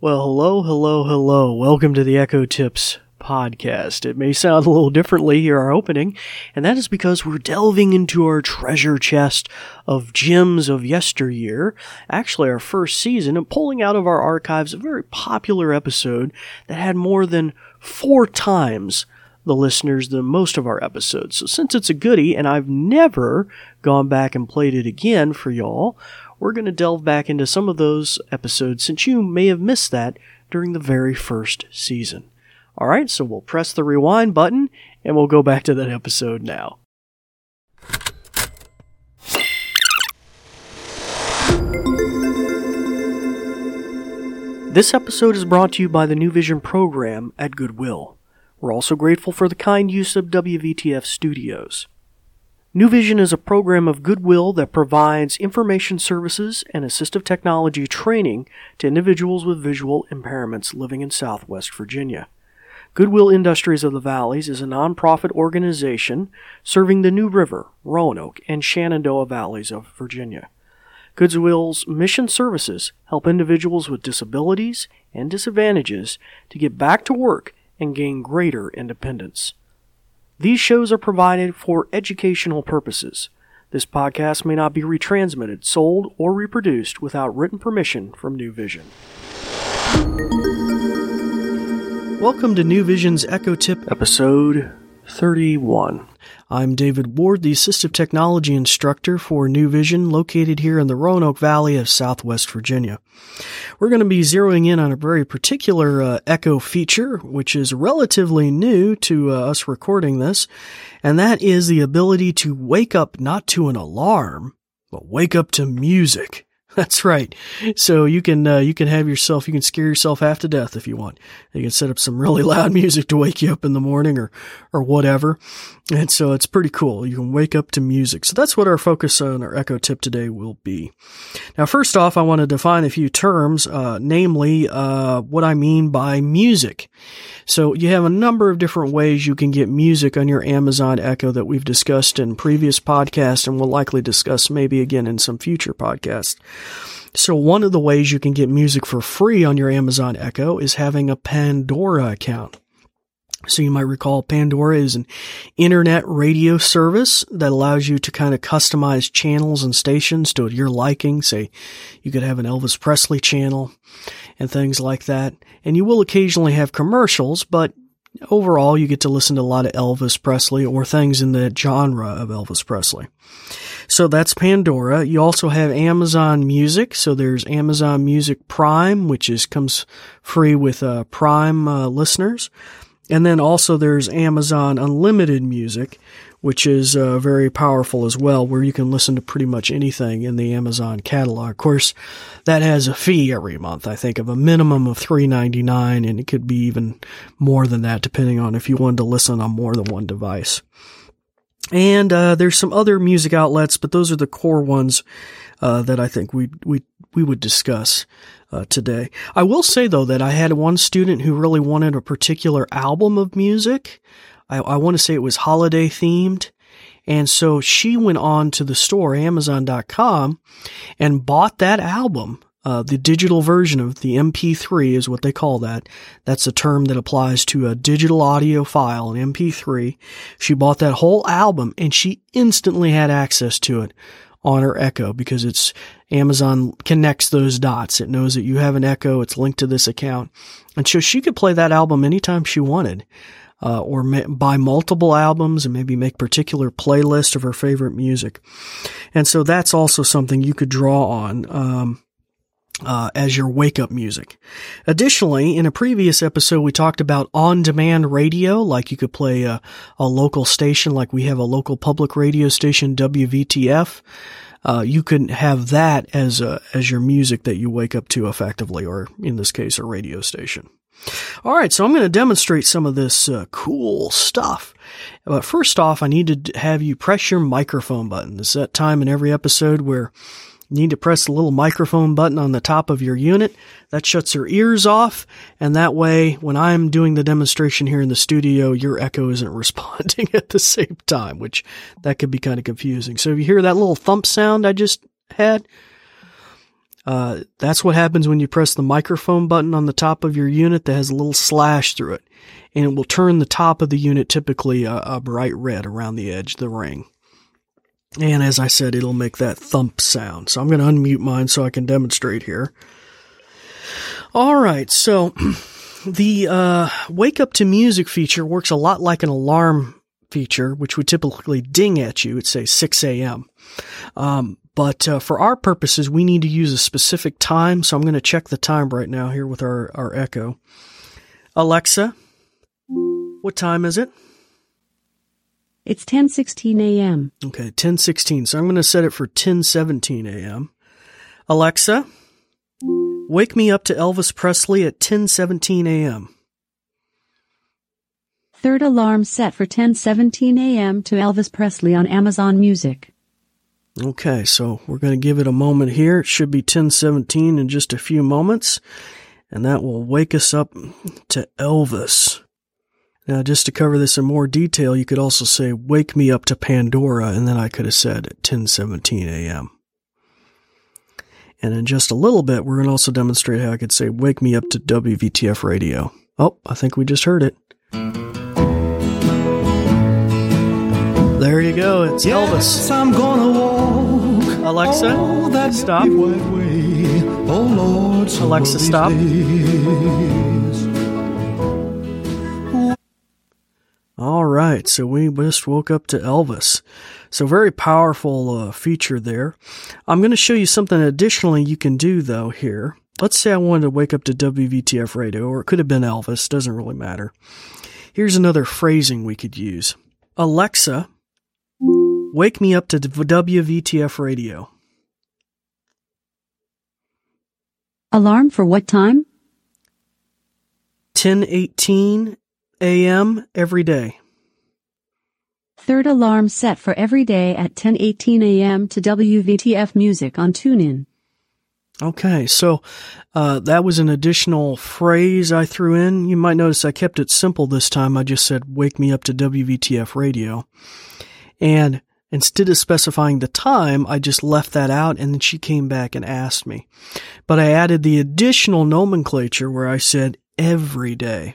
Well, hello, hello, hello. Welcome to the Echo Tips podcast. It may sound a little differently here, our opening, and that is because we're delving into our treasure chest of gems of yesteryear, actually our first season, and pulling out of our archives a very popular episode that had more than four times the listeners than most of our episodes. So since it's a goodie and I've never gone back and played it again for y'all, we're going to delve back into some of those episodes since you may have missed that during the very first season. All right, so we'll press the rewind button and we'll go back to that episode now. This episode is brought to you by the New Vision program at Goodwill. We're also grateful for the kind use of WVTF Studios. New Vision is a program of goodwill that provides information services and assistive technology training to individuals with visual impairments living in Southwest Virginia. Goodwill Industries of the Valleys is a nonprofit organization serving the New River, Roanoke, and Shenandoah valleys of Virginia. Goodwill's mission services help individuals with disabilities and disadvantages to get back to work and gain greater independence. These shows are provided for educational purposes. This podcast may not be retransmitted, sold, or reproduced without written permission from New Vision. Welcome to New Vision's Echo Tip episode 31. I'm David Ward, the Assistive Technology Instructor for New Vision, located here in the Roanoke Valley of Southwest Virginia. We're going to be zeroing in on a very particular uh, Echo feature, which is relatively new to uh, us recording this, and that is the ability to wake up not to an alarm, but wake up to music. That's right. So you can uh, you can have yourself you can scare yourself half to death if you want. You can set up some really loud music to wake you up in the morning or or whatever. And so it's pretty cool. You can wake up to music. So that's what our focus on our Echo tip today will be. Now, first off, I want to define a few terms, uh, namely uh, what I mean by music. So you have a number of different ways you can get music on your Amazon Echo that we've discussed in previous podcasts and will likely discuss maybe again in some future podcasts. So one of the ways you can get music for free on your Amazon Echo is having a Pandora account. So you might recall Pandora is an internet radio service that allows you to kind of customize channels and stations to your liking. Say you could have an Elvis Presley channel and things like that. And you will occasionally have commercials, but overall you get to listen to a lot of Elvis Presley or things in the genre of Elvis Presley. So that's Pandora. You also have Amazon Music. So there's Amazon Music Prime, which is comes free with uh, Prime uh, listeners. And then also there's Amazon Unlimited Music, which is uh, very powerful as well, where you can listen to pretty much anything in the Amazon catalog. Of course, that has a fee every month. I think of a minimum of three ninety nine, and it could be even more than that, depending on if you wanted to listen on more than one device. And uh, there's some other music outlets, but those are the core ones uh, that I think we we we would discuss uh, today. I will say though that I had one student who really wanted a particular album of music. I, I want to say it was holiday themed. And so she went on to the store, Amazon.com, and bought that album. Uh, the digital version of the MP3 is what they call that. That's a term that applies to a digital audio file, an MP3. She bought that whole album and she instantly had access to it on her Echo because it's Amazon connects those dots. It knows that you have an Echo. It's linked to this account. And so she could play that album anytime she wanted. Uh, or ma- buy multiple albums and maybe make particular playlists of her favorite music. And so that's also something you could draw on. Um, uh, as your wake up music. Additionally, in a previous episode, we talked about on demand radio, like you could play a, a, local station, like we have a local public radio station, WVTF. Uh, you can have that as a, as your music that you wake up to effectively, or in this case, a radio station. All right, so I'm going to demonstrate some of this uh, cool stuff. But first off, I need to have you press your microphone button. It's that time in every episode where you need to press the little microphone button on the top of your unit. That shuts your ears off, and that way, when I'm doing the demonstration here in the studio, your echo isn't responding at the same time, which that could be kind of confusing. So if you hear that little thump sound I just had, Uh, that's what happens when you press the microphone button on the top of your unit that has a little slash through it. And it will turn the top of the unit typically a, a bright red around the edge, the ring. And as I said, it'll make that thump sound. So I'm going to unmute mine so I can demonstrate here. All right. So the uh, wake up to music feature works a lot like an alarm feature, which would typically ding at you at say 6 a.m. Um, but uh, for our purposes, we need to use a specific time. So I'm going to check the time right now here with our, our Echo. Alexa, what time is it? It's 10:16 a.m. Okay, 10:16. So I'm going to set it for 10:17 a.m. Alexa, wake me up to Elvis Presley at 10:17 a.m. Third alarm set for 10:17 a.m. to Elvis Presley on Amazon Music. Okay, so we're going to give it a moment here. It should be 10:17 in just a few moments, and that will wake us up to Elvis. Now, just to cover this in more detail, you could also say, wake me up to Pandora, and then I could have said at 1017 a.m. And in just a little bit, we're going to also demonstrate how I could say, wake me up to WVTF radio. Oh, I think we just heard it. There you go. It's yes, Elvis. I'm gonna walk. Alexa, oh, that stop. very white way. Oh Lord, Alexa, stop. days. Right, so we just woke up to Elvis. So very powerful uh, feature there. I'm going to show you something additionally you can do though here. Let's say I wanted to wake up to WVTF radio, or it could have been Elvis, doesn't really matter. Here's another phrasing we could use. Alexa, wake me up to WVTF radio. Alarm for what time? 1018 a.m. every day. Third alarm set for every day at 10:18 a.m. to WVTF Music on TuneIn. Okay, so uh, that was an additional phrase I threw in. You might notice I kept it simple this time. I just said, wake me up to WVTF radio. And instead of specifying the time, I just left that out and then she came back and asked me. But I added the additional nomenclature where I said every day.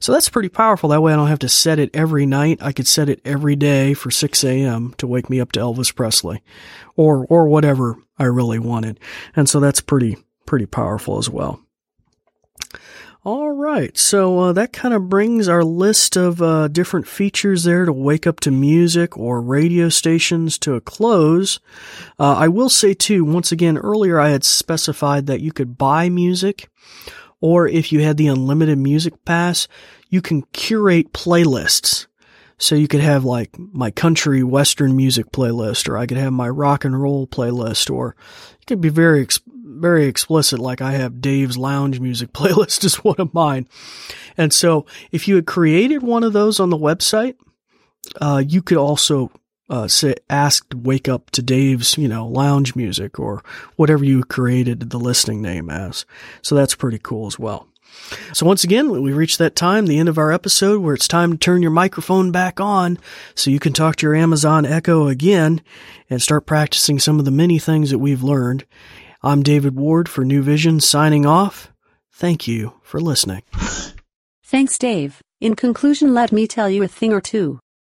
So that's pretty powerful. That way I don't have to set it every night. I could set it every day for 6 a.m. to wake me up to Elvis Presley or, or whatever I really wanted. And so that's pretty, pretty powerful as well. All right. So uh, that kind of brings our list of uh, different features there to wake up to music or radio stations to a close. Uh, I will say too, once again, earlier I had specified that you could buy music or if you had the unlimited music pass, you can curate playlists. So you could have like my country western music playlist, or I could have my rock and roll playlist, or it could be very, very explicit. Like I have Dave's lounge music playlist is one of mine. And so if you had created one of those on the website, uh, you could also uh, say, ask wake up to Dave's, you know, lounge music or whatever you created the listing name as. So that's pretty cool as well. So once again, we reached that time, the end of our episode where it's time to turn your microphone back on so you can talk to your Amazon Echo again and start practicing some of the many things that we've learned. I'm David Ward for New Vision signing off. Thank you for listening. Thanks, Dave. In conclusion, let me tell you a thing or two.